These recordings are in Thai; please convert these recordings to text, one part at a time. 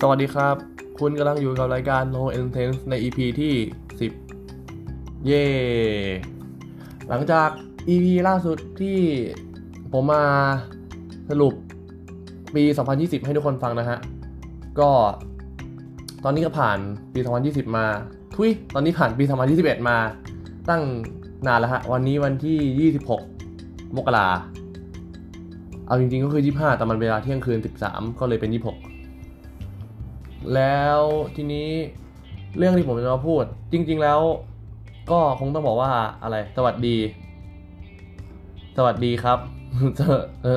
สวัสดีครับ คุณกำลังอยู่กับรายการ No Intense ใน EP ที่ 10 เย่หลังจาก EP ล่าสุดที่ผมมาสรุปปี 2020 ให้ทุกคนฟังนะฮะ ก็ตอนนี้ก็ผ่านปี 2020 มาทุยตอนนี้ผ่านปี 2021 มาตั้งนานแล้วฮะ วันนี้วันที่ 26 มกราเอาจริงๆก็คือ 25 แต่มันเวลาเที่ยงคืน 13 ก็เลยเป็น 26 แล้วทีนี้เรื่องที่ผมจะมาพูด จริง ๆ แล้ว ก็คงต้องบอกว่าอะไร สวัสดี สวัสดีครับ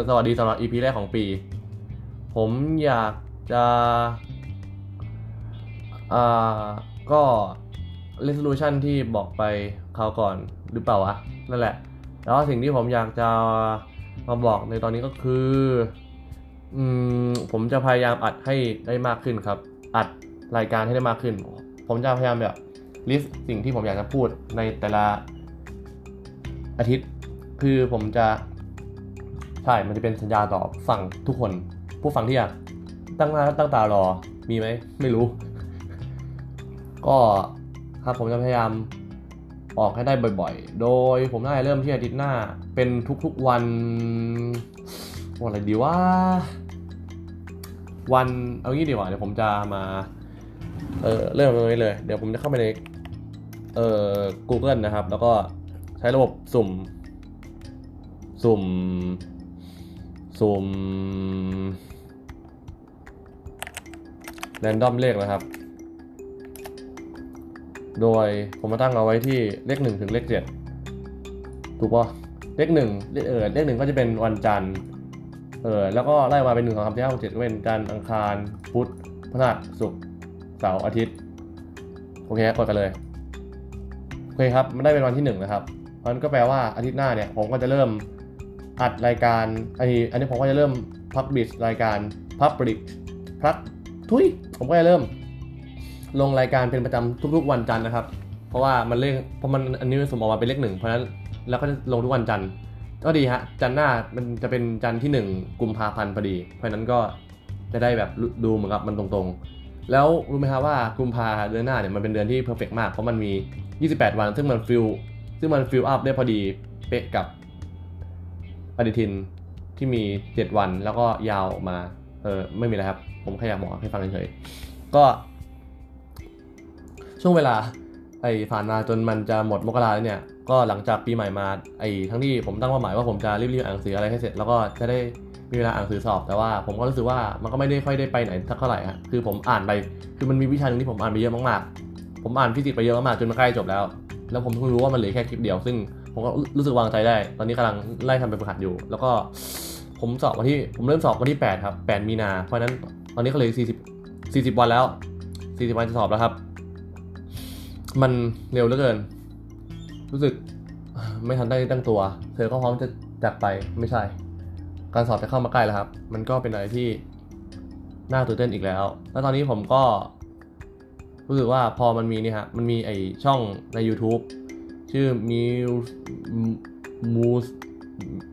สวัสดีสำหรับ EP แรกของปี ผมอยากจะอ่าก็ resolution ที่บอกไปคราวก่อนหรือเปล่าวะ นั่นแหละ แล้วสิ่งที่ผมอยากจะมาบอกในตอนนี้ก็คือ อืม ผมจะพยายามอัดให้ได้มากขึ้นครับ อัดรายการให้ได้มากขึ้น ผมจะพยายามแบบลิสต์สิ่งที่ผมอยากจะพูดในแต่ละอาทิตย์ คือผมจะใช่ มันจะเป็นสัญญาต่อฝั่งทุกคน ผู้ฟังที่อยากตั้งหน้าตั้งตารอ มีไหม ไม่รู้ ก็ครับผมจะพยายามออกให้ได้บ่อยๆ โดยผมน่าจะเริ่มที่อาทิตย์หน้า เป็นทุกๆวันวันอะไรดีว่า วันเอางี้ดีกว่าเดี๋ยวผมจะมาเออเริ่มตรงนี้เลย เดี๋ยวผมจะเข้าไปในเอ่อ Google นะครับ แล้วก็ใช้ระบบสุ่ม สุ่ม สุ่มแรนดอมเลขนะครับ โดยผมมาตั้งเอาไว้ที่เลขหนึ่งถึงเลขเจ็ดถูกปะเลขหนึ่งเออเลขหนึ่งก็จะเป็นวันจันทร์ เออแล้วก็ไล่มาเป็นหนึ่งสองสามสี่ห้าหกเจ็ดก็เป็นจันทร์อังคารพุธพฤหัสศุกร์เสาร์อาทิตย์โอเคกดกันเลยโอเคครับมันได้เป็นวันที่หนึ่งนะครับเพราะนั้นก็แปลว่าอาทิตย์หน้าเนี่ยผมก็จะเริ่มอัดรายการอันนี้อันนี้ผมก็จะเริ่มพับบิชรายการพับบิชพับทุยผมก็จะเริ่ม ลงรายการเป็นประจำทุกๆวันจันทร์นะครับ เพราะว่ามันเลขเพราะมันอันนี้มันสมออกมาเป็นเลขหนึ่งเพราะฉะนั้นแล้วก็จะลงทุกวันจันทร์ ก็ดีฮะ จันหน้ามันจะเป็นจันทร์ที่ 1กุมภาพันธ์พอดี เพราะนั้นก็จะได้แบบดูเหมือนกับมันตรงๆ แล้วรู้ไหมครับว่ากุมภาเดือนหน้าเนี่ยมันเป็นเดือนที่เพอร์เฟกมากเพราะมันมี 28 วัน ซึ่งมันฟิลซึ่งมันฟิลอัพได้พอดีเป๊ะกับปฏิทินที่มี 7 วันแล้วก็ยาวออกมาเออไม่มีอะไรครับ ผมแค่อยากบอกให้ฟังเฉยๆก็ช่วงเวลา ไอ้ผ่านมาจนมันจะหมดมกราแล้วเนี่ย ก็หลังจากปีใหม่มาไอ้ทั้งที่ผมตั้งเป้าหมายว่าผมจะรีบๆอ่านหนังสืออะไรให้เสร็จแล้วก็จะได้มีเวลาอ่านหนังสือสอบ แต่ว่าผมก็รู้สึกว่ามันก็ไม่ได้ค่อยได้ไปไหนสักเท่าไหร่ฮะคือผมอ่านไปคือมันมีวิชาหนึ่งที่ผมอ่านไปเยอะมากๆ ผมอ่านฟิสิกส์ไปเยอะมากๆจนมันใกล้จบแล้ว แล้วผมเพิ่งรู้ว่ามันเหลือแค่คลิปเดียว ซึ่งผมก็รู้สึกวางใจได้ ตอนนี้กำลังไล่ทำเป็นฝึกหัดอยู่ แล้วก็ผมสอบวันที่ผมเริ่มสอบวันที่ 8 ครับ 8 มีนา เพราะฉะนั้นตอนนี้ก็เลย40 40 วันแล้ว 40 วันจะสอบแล้วครับ มันเร็วเหลือเกิน รู้สึกไม่ทันได้ตั้งตัว เธอก็พร้อมจะจากไปไม่ใช่ การสอบจะเข้ามาใกล้แล้วครับ มันก็เป็นอะไรที่น่าตื่นเต้นอีกแล้ว แล้วตอนนี้ผมก็รู้สึกว่าพอมันมีนี่ฮะ มันมีไอช่องใน YouTube ชื่อ Muse Muse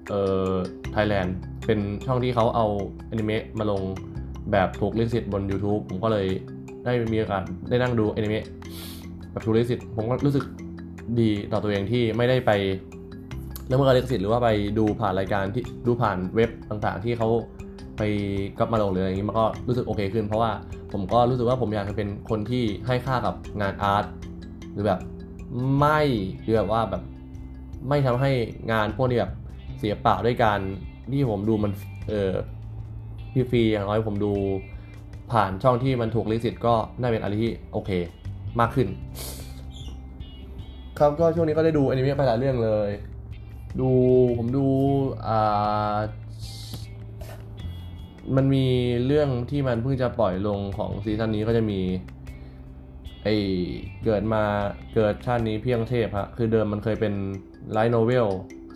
เอ่อ Thailand เป็นช่องที่เขาเอาอนิเมะมาลงแบบถูกลิขสิทธิ์บน YouTube ผมก็เลยได้มีโอกาสได้นั่งดูอนิเมะ แบบถูกลิขสิทธิ์ผมก็รู้สึกดีต่อตัวเองที่ไม่ได้ไปแล้วเมื่อลิขสิทธิ์หรือว่าไปดูผ่านรายการที่ดูผ่านเว็บต่างๆ ที่เขาไปก๊อปมาลงหรืออะไรอย่างนี้มันก็รู้สึกโอเคขึ้น เพราะว่าผมก็รู้สึกว่าผมอยากจะเป็นคนที่ให้ค่ากับงานอาร์ตหรือแบบไม่หรือแบบว่าแบบไม่ทำให้งานพวกนี้แบบเสียเปล่าด้วยการที่ผมดูมันเออฟรีๆอย่างน้อยผมดูผ่านช่องที่มันถูกลิขสิทธิ์ก็น่าเป็นอะไรที่โอเค มากขึ้น ครับก็ช่วงนี้ก็ได้ดูอนิเมะไปหลายเรื่องเลย ดูผมดูอ่ามันมีเรื่องที่มันเพิ่งจะปล่อยลงของซีซั่นนี้ก็จะมีไอเกิดมาเกิดชาตินี้เพียงเทพฮะคือเดิมมันเคยเป็นไลท์โนเวล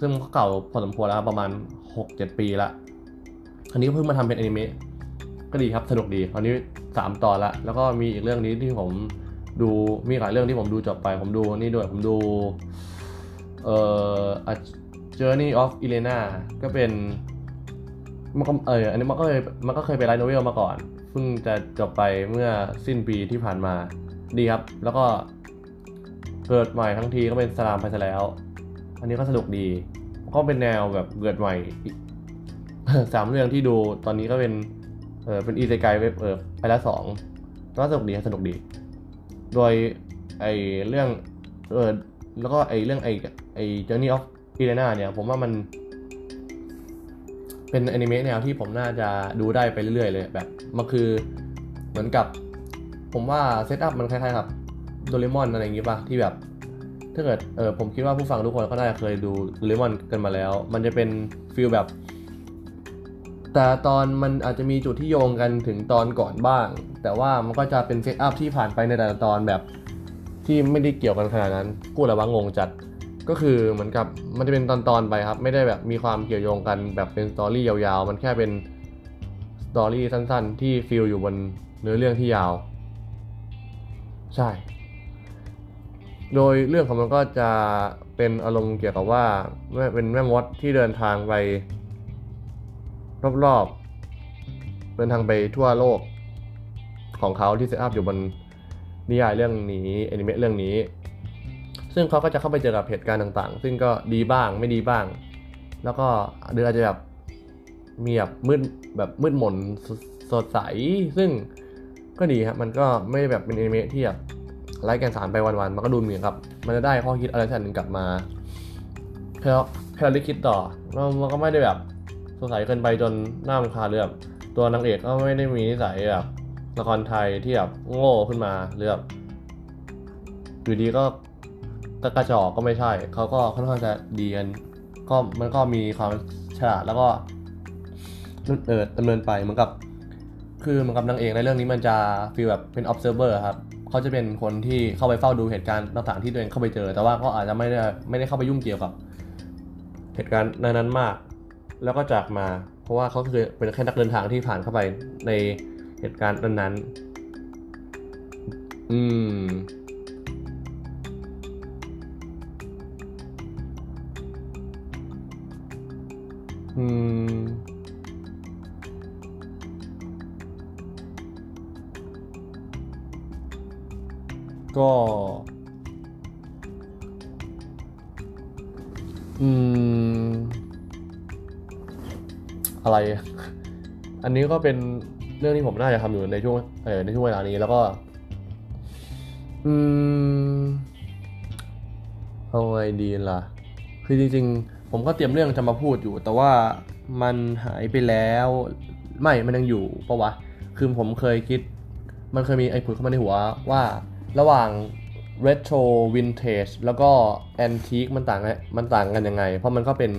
ซึ่งก็เก่าพอสมควรแล้วประมาณ 6-7 ปีละอันนี้เพิ่งมาทำเป็นอนิเมะก็ดีครับสนุกดีตอนนี้ 3 ตอนละแล้วก็มีอีกเรื่องนี้ที่ผม ดูมีหลายเรื่องที่ผมดูจบไป ผมดูนี่ด้วยผมดูเอ่อ A Journey of Elena ก็เป็นมันก็เอออันนี้มันก็เคยมันก็เคยเป็นไลท์โนเวลมาก่อนเพิ่งจะจบไปเมื่อสิ้นปีที่ผ่านมาดีครับ แล้วก็เกิดใหม่ทั้งทีก็เป็นสลามไปซะแล้ว อันนี้ก็สนุกดีก็เป็นแนวแบบเกิดใหม่สามเรื่องที่ดูตอนนี้ก็เป็นเออเป็นอีเซกายเว็บเออไปล้วสองก็สนุกดีครับสนุกดี โดยไอเรื่องเออแล้วก็ไอเรื่องไอไอ Journey of Elena เนี่ยผมว่ามัน เป็นอนิเมะแนวที่ผมน่าจะดูได้ไปเรื่อยๆเลยแบบมันคือเหมือนกับ ผมว่าเซตอัพมันคล้ายๆกับโดเรมอนอะไรอย่างงี้ป่ะ ที่แบบ ถ้าเกิดเออผมคิดว่าผู้ฟังทุกคนก็น่าจะเคยดูโดเรมอนกันมาแล้ว มันจะเป็นfeel แบบ แต่ตอนมันอาจจะมีจุดที่โยงกันถึงตอนก่อนบ้าง แต่ว่ามันก็จะเป็น setup ที่ผ่านไปในแต่ละตอนแบบที่ไม่ได้เกี่ยวกันขนาดนั้น พูดแล้วว่างงจัด ก็คือเหมือนกับมันจะเป็นตอนๆไปครับ ไม่ได้แบบมีความเกี่ยวโยงกันแบบเป็น story ยาวๆ มันแค่เป็น story สั้นๆ ที่ feel อยู่บนเนื้อเรื่องที่ยาว ใช่ โดยเรื่องของมันก็จะเป็นอารมณ์เกี่ยวกับว่าแม่เป็นแม่มดที่เดินทางไป รอบๆ เดินทางไปทั่วโลกของเขาที่เซตอัพอยู่บนนิยายเรื่องนี้แอนิเมะเรื่องนี้ ซึ่งเขาก็จะเข้าไปเจอกับเหตุการณ์ต่างๆ ซึ่งก็ดีบ้างไม่ดีบ้าง แล้วก็หรืออาจจะแบบมีแบบมืดแบบมืดมนสดใส ซึ่งก็ดีครับมันก็ไม่แบบเป็นอนิเมะที่แบบไร้แกนสารไปวันๆ มันก็ดูเหมือนกับ มันจะได้ข้อคิดอะไรสักหนึ่งกลับมาเพื่อเพื่อได้คิดต่อแล้วมันก็ไม่ได้แบบ สดใสเกินไปจนหน้ารำคาเรืองตัวนางเอกก็ไม่ได้มีนิสัยแบบละครไทยที่แบบโง่ขึ้นมาหรือแบบอยู่ดีก็ก็กระจอกก็ไม่ใช่ เขาก็ค่อนข้างจะดีกันก็มันก็มีความฉลาดแล้วก็เออดำเนินไปเหมือนกับ คือเหมือนกับนางเอกในเรื่องนี้มันจะฟีลแบบเป็น observer ครับเขาจะเป็นคนที่เข้าไปเฝ้าดูเหตุการณ์ต่างๆที่ตัวเองเข้าไปเจอ แต่ว่าก็อาจจะไม่ได้ไม่ได้เข้าไปยุ่งเกี่ยวกับ เหตุการณ์นั้นๆมาก แล้วก็จากมา เพราะว่าเขาคือเป็นแค่นักเดินทางที่ผ่านเข้าไปในเหตุการณ์นั้นๆ อืม อืม ก็ อะไร อันนี้ก็เป็นเรื่องที่ผมน่าจะทำอยู่ในช่วงเออในช่วงเวลานี้แล้วก็ อืมเอาไงดีล่ะ คือจริง ๆ ผมก็เตรียมเรื่องจะมาพูดอยู่ แต่ว่ามันหายไปแล้ว ไม่มันยังอยู่ปะวะ คือผมเคยคิด มันเคยมีไอ้ผุดเข้ามาในหัวว่าระหว่าง retro vintage แล้วก็ antique มันต่างมันต่างกันยังไง เพราะมันก็เป็น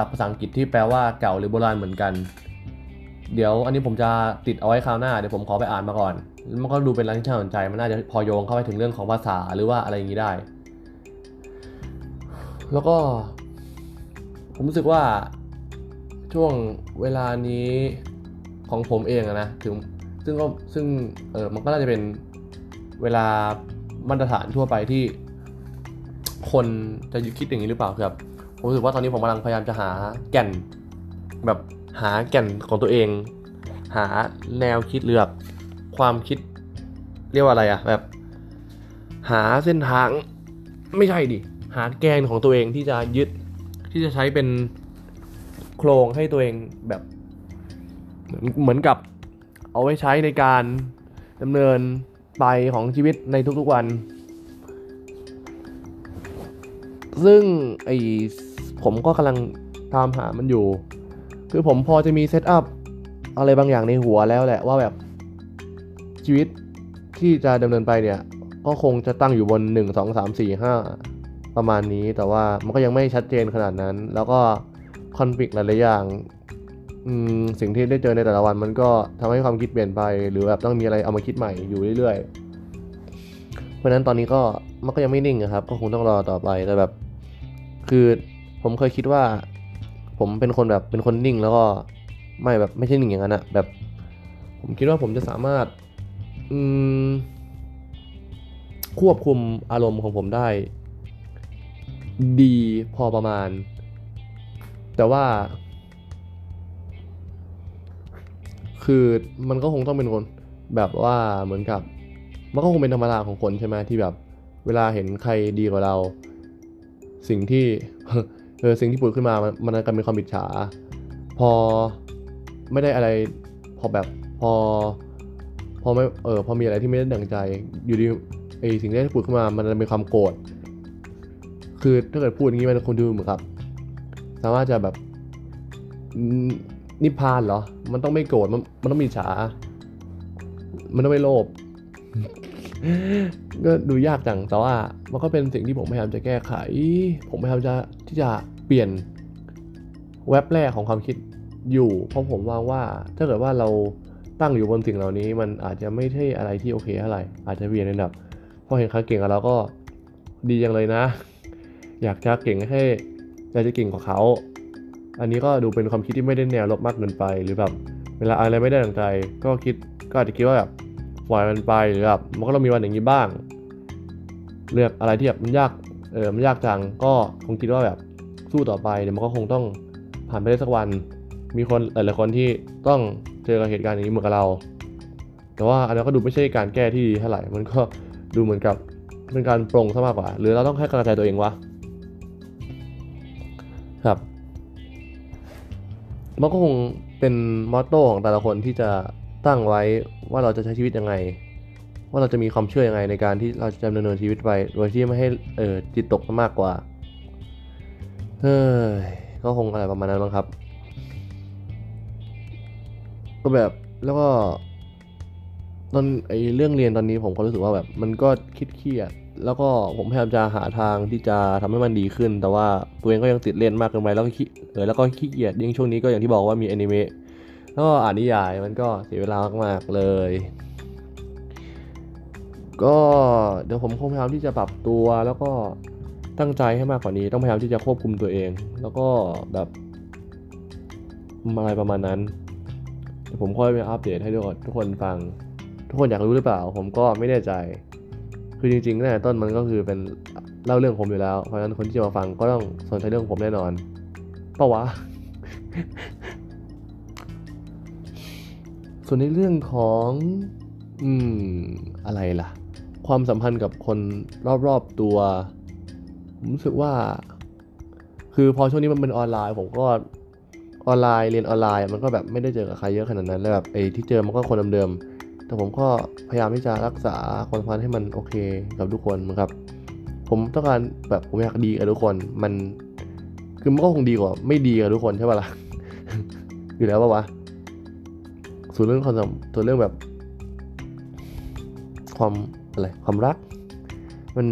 ศัพท์ภาษาอังกฤษที่แปลว่าเก่าหรือโบราณเหมือนกัน เดี๋ยวอันนี้ผมจะติดเอาไว้คราวหน้าเดี๋ยวผมขอไปอ่านมาก่อน มันก็ดูเป็นอะไรที่น่าสนใจ มันน่าจะพอโยงเข้าไปถึงเรื่องของภาษาหรือว่าอะไรอย่างนี้ได้ แล้วก็ ผมรู้สึกว่าช่วงเวลานี้ของผมเองนะถึงซึ่งก็ซึ่งเออมันก็น่าจะเป็นเวลามาตรฐานทั่วไปที่คนจะคิดอย่างนี้หรือเปล่าครับ ผมรู้สึกว่าตอนนี้ผมกำลังพยายามจะหาแก่น แบบหาแก่นของตัวเอง หาแนวคิดหรือแบบความคิดเรียกว่าอะไรอะแบบ หาเส้นทางไม่ใช่ดิหาแกนของตัวเองที่จะยึดที่จะใช้เป็นโครงให้ตัวเองแบบเหมือนเหมือนกับเอาไว้ใช้ในการดำเนินไปของชีวิตในทุกๆวัน ซึ่งไอ ผมก็กำลังตามหามันอยู่ คือผมพอจะมีเซตอัพอะไรบางอย่างในหัวแล้วแหละว่าแบบชีวิตที่จะดำเนินไปเนี่ย ก็คงจะตั้งอยู่บน 1 2 3 4 5 ประมาณนี้แต่ว่ามันก็ยังไม่ชัดเจนขนาดนั้น แล้วก็คอนฟ lict หลายๆอย่างสิ่งที่ได้เจอในแต่ละวันมันก็ทำให้ความคิดเปลี่ยนไป หรือแบบต้องมีอะไรเอามาคิดใหม่อยู่เรื่อยๆ เพราะฉะนั้นตอนนี้ก็มันก็ยังไม่นิ่งอะครับ ก็คงต้องรอต่อไปแต่แบบ คือ ผมเคยคิดว่า ผมเป็นคนแบบเป็นคนนิ่งแล้วก็ไม่แบบไม่ใช่นิ่งอย่างนั้นอะแบบ ผมคิดว่าผมจะสามารถอืมควบคุมอารมณ์ของผมได้ ดีพอประมาณ แต่ว่า คือมันก็คงต้องเป็นคน แบบว่าเหมือนกับ มันก็คงเป็นธรรมดาของคนใช่ไหมที่แบบ เวลาเห็นใครดีกว่าเรา สิ่งที่ เออสิ่งที่ปูดขึ้นมามันมันกลายเป็นความอิจฉา พอไม่ได้อะไรพอแบบพอ พอไม่เออพอมีอะไรที่ไม่ได้ดังใจ อยู่ดีไอสิ่งที่ปูดขึ้นมามันจะเป็นความโกรธคือถ้าเกิดพูดอย่างนี้มันคนดูเหมือนกับสามารถจะแบบนิพพานเหรอ มันต้องไม่โกรธมันมันต้องมีฉา มันต้องไม่โลภ ก็ดูยากจังแต่ว่ามันก็เป็นสิ่งที่ผมพยายามจะแก้ไข ผมพยายามจะที่จะเปลี่ยนเว็บแรกของความคิดอยู่ เพราะผมวางว่า ถ้าเกิดว่าเราตั้งอยู่บนสิ่งเหล่านี้ มันอาจจะไม่ใช่อะไรที่โอเคเท่าไหร่อาจจะเปลี่ยนระดับพอเห็นเขาเก่งกับเราก็ดีจังเลยนะ อยากจะเก่งให้อยากจะเก่งกว่าเขาอันนี้ก็ดูเป็นความคิดที่ไม่ได้แนวลบมากเกินไป หรือแบบเวลาอะไรไม่ได้ดังใจ ก็คิดก็อาจจะคิดว่าแบบ ปล่อยมันไปหรือแบบมันก็ต้องมีวันอย่างนี้บ้าง เลือกอะไรที่แบบมันยากเออมันยากจังก็คงคิดว่าแบบสู้ต่อไปเดี๋ยวมันก็คงต้องผ่านไปได้สักวัน มีคนหลายๆคนที่ต้องเจอกับเหตุการณ์อย่างนี้เหมือนกับเรา แต่ว่าอันนั้นก็ดูไม่ใช่การแก้ที่ดีเท่าไหร่มันก็ดูเหมือนกับเป็นการปรงซะมากกว่า หรือเราต้องให้กำลังใจตัวเองวะครับมันก็คงเป็นมอตโต้ของแต่ละคนที่จะ ตั้งไว้ว่าเราจะใช้ชีวิตยังไง ว่าเราจะมีความเชื่อยังไงในการที่เราจะดำเนินชีวิตไปโดยที่ไม่ให้เออจิตตกมากกว่าเฮ้ยก็คงอะไรประมาณนั้นมั้งครับ ก็แบบแล้วก็ตอนไอเรื่องเรียนตอนนี้ผมก็รู้สึกว่าแบบมันก็คิดเครียดแล้วก็ผมพยายามจะหาทางที่จะทำให้มันดีขึ้น แต่ว่าตัวเองก็ยังติดเล่นมากเกินไปแล้วก็ขี้เออแล้วก็ขี้เกียจยิ่งช่วงนี้ก็อย่างที่บอกว่ามีอนิเมะ ก็อ่านนิยายมันก็เสียเวลามากเลย ก็เดี๋ยวผมคงพยายามที่จะปรับตัวแล้วก็ตั้งใจให้มากกว่านี้ ต้องพยายามที่จะควบคุมตัวเอง แล้วก็แบบอะไรประมาณนั้นเดี๋ยวผมค่อยไปอัปเดตให้ทุกคนฟัง ทุกคนอยากรู้หรือเปล่า ผมก็ไม่แน่ใจ คือจริงๆแต่ต้นมันก็คือเป็นเล่าเรื่องผมอยู่แล้ว เพราะฉะนั้นคนที่จะมาฟังก็ต้องสนใจเรื่องผมแน่นอนปะวะ ส่วนในเรื่องของอืมอะไรล่ะ ความสัมพันธ์กับคนรอบๆตัวผมรู้สึกว่า คือพอช่วงนี้มันเป็นออนไลน์ผมก็ออนไลน์เรียนออนไลน์ มันก็แบบไม่ได้เจอกับใครเยอะขนาดนั้นแล้วแบบไอ้ที่เจอมันก็คนเดิมๆแต่ผมก็พยายามที่จะรักษาความสัมพันธ์ให้มันโอเคกับทุกคนนะครับ ผมต้องการแบบผมอยากดีกับทุกคนมัน คือมันก็คงดีกว่า ไม่ดีกับทุกคนใช่ป่ะล่ะอยู่แล้วป่ะวะ ส่วนเรื่องความส่วนเรื่องแบบ ความอะไรความรัก มัน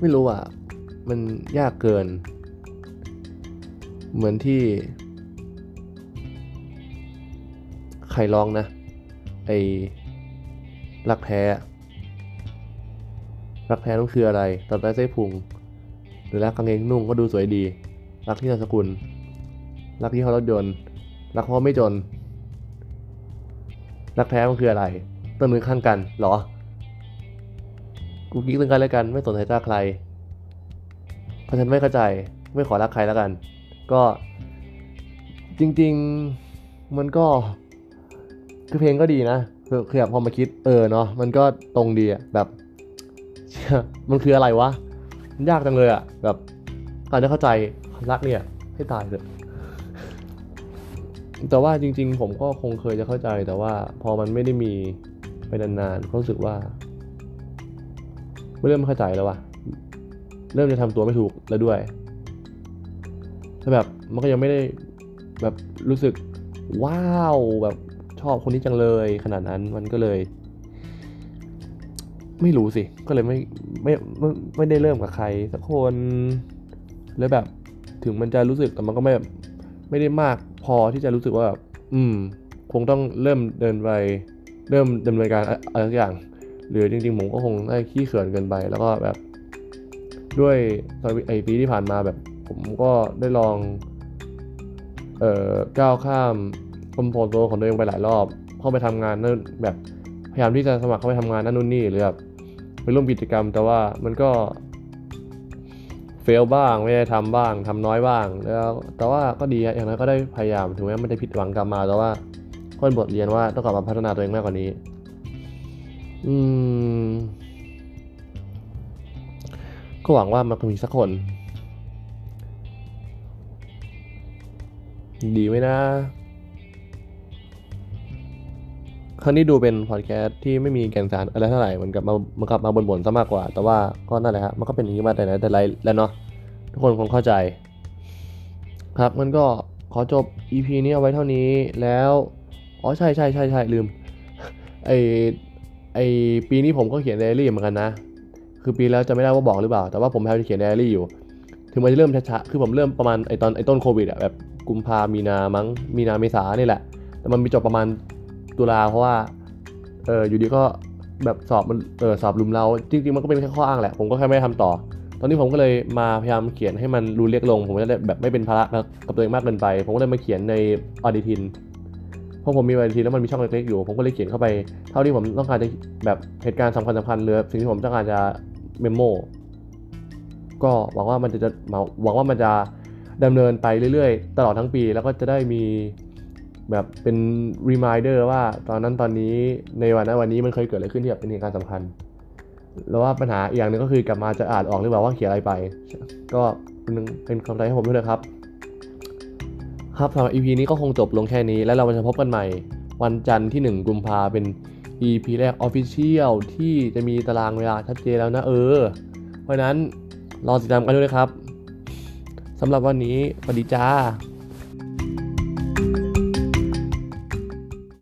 ไม่รู้อะมันยากเกิน เหมือนที่ ใครร้องนะ ไอรักแท้ รักแท้ต้องคืออะไรตัดใต้ไส้พุง หรือรักกางเกงนุ่งก็ดูสวยดี รักที่นามสกุล รักที่เขารถยนต์ รักเพราะไม่จน รักแท้มันคืออะไรต้นมือข้างกันเหรอ กูกิ๊กเรื่องกันแล้วกัน ไม่สนใจจ้าใคร เพราะฉันไม่เข้าใจ ไม่ขอรักใครแล้วกัน ก็จริง ๆมันก็คือเพลงก็ดีนะคือคือพอมาคิดเออเนาะมันก็ตรงดีอะแบบมันคืออะไรวะมันยากจังเลยอะแบบการจะเข้าใจรักเนี่ยให้ตายเถอะ แต่ว่าจริง ๆ ผมก็คงเคยจะเข้าใจแต่ว่า พอมันไม่ได้มีไปนานๆก็รู้สึกว่าไม่เริ่มเข้าใจแล้วว่ะเริ่มจะทำตัวไม่ถูกแล้วด้วยแต่แบบมันก็ยังไม่ได้แบบรู้สึกว้าวแบบชอบคนนี้จังเลยขนาดนั้นมันก็เลย ไม่รู้สิ ก็เลยไม่ไม่ไม่ไม่ได้เริ่มกับใครสักคน แล้วแบบถึงมันจะรู้สึกแต่มันก็ไม่แบบ ไม่ได้มากพอที่จะรู้สึกว่าแบบอืม คงต้องเริ่มเดินไป เริ่มดำเนินการอะไรสักอย่าง หรือจริงๆผมก็คงได้ขี้เขินเกินไป แล้วก็แบบ ด้วยไอปีที่ผ่านมาแบบ ผมก็ได้ลอง เอ่อก้าวข้ามคอมโพสโตของตัวเองไปหลายรอบ เข้าไปทำงานนั่นแบบพยายามที่จะสมัครเข้าไปทำงานนั่นนู่นนี่หรือแบบไปร่วมกิจกรรม แต่ว่ามันก็ เฟลบ้างไม่ได้ทำบ้างทำน้อยบ้าง แล้วแต่ว่าก็ดีอย่างน้อยก็ได้พยายามถึงแม้มันจะผิดหวังกลับมาแต่ว่าก็เป็นบทเรียนว่าต้องกลับมาพัฒนาตัวเองมากกว่านี้ อืม ก็หวังว่ามันคงมีสักคน ดีไหมนะ ครั้งนี้ดูเป็นพอดแคสต์ที่ไม่มีแก่นสารอะไรเท่าไหร่มันกลับมามันกลับมาบ่นๆซะมากกว่า แต่ว่าก็นั่นแหละครับมันก็เป็นอย่างนี้มาแต่ไหนแต่ไรแล้วเนาะทุกคนคงเข้าใจ ครับมันก็ขอจบ EP นี้เอาไว้เท่านี้แล้วอ๋อใช่ใช่ใช่ใช่ลืมไอไอปีนี้ผมก็เขียนไดอารี่เหมือนกันนะ คือปีแล้วจะไม่ได้ว่าบอกหรือเปล่า แต่ว่าผมพยายามจะเขียนไดอารี่อยู่ ถึงมันจะเริ่มช้าๆคือผมเริ่มประมาณไอตอนไอต้นโควิดอะแบบกุมภามีนามั้งมีนาเมษานี่แหละแต่มันมีจบประมาณ ตุลาเพราะว่าเอออยู่ดีก็แบบสอบมันเออสอบลุมเราจริง ๆ มันก็เป็นแค่ข้ออ้างแหละ ผมก็แค่ไม่ได้ทำต่อ ตอนนี้ผมก็เลยมาพยายามเขียนให้มันรูเล็กลง ผมจะได้แบบไม่เป็นภาระกับตัวเองมากเกินไป ผมก็เลยมาเขียนในออดิทินเพราะผมมีออดิทินแล้วมันมีช่องเล็กๆอยู่ ผมก็เลยเขียนเข้าไปเท่าที่ผมต้องการจะแบบเหตุการณ์สำคัญสำคัญหรือสิ่งที่ผมต้องการจะเมมโมก็หวังว่ามันจะจะหวังว่ามันจะดำเนินไปเรื่อยๆ ตลอดทั้งปีแล้วก็จะได้มี แบบเป็น reminder ว่าตอนนั้นตอนนี้ในวันนั้นวันนี้มันเคยเกิดอะไรขึ้นที่แบบเป็นเหตุการณ์สำคัญ แล้วว่าปัญหาอีกอย่างหนึ่งก็คือกลับมาจะอ่านออกหรือเปล่าว่าเขียนอะไรไป ก็เป็นเป็นกำลังใจให้ผมด้วยนะครับ ครับสำหรับ EP นี้ก็คงจบลงแค่นี้ แล้วเราจะพบกันใหม่ วันจันทร์ที่ 1 กุมภาเป็น EP แรก Official ที่จะมีตารางเวลาชัดเจนแล้วนะเออ เพราะฉะนั้นรอติดตามกันด้วยนะครับสำหรับวันนี้สวัสดีจ้า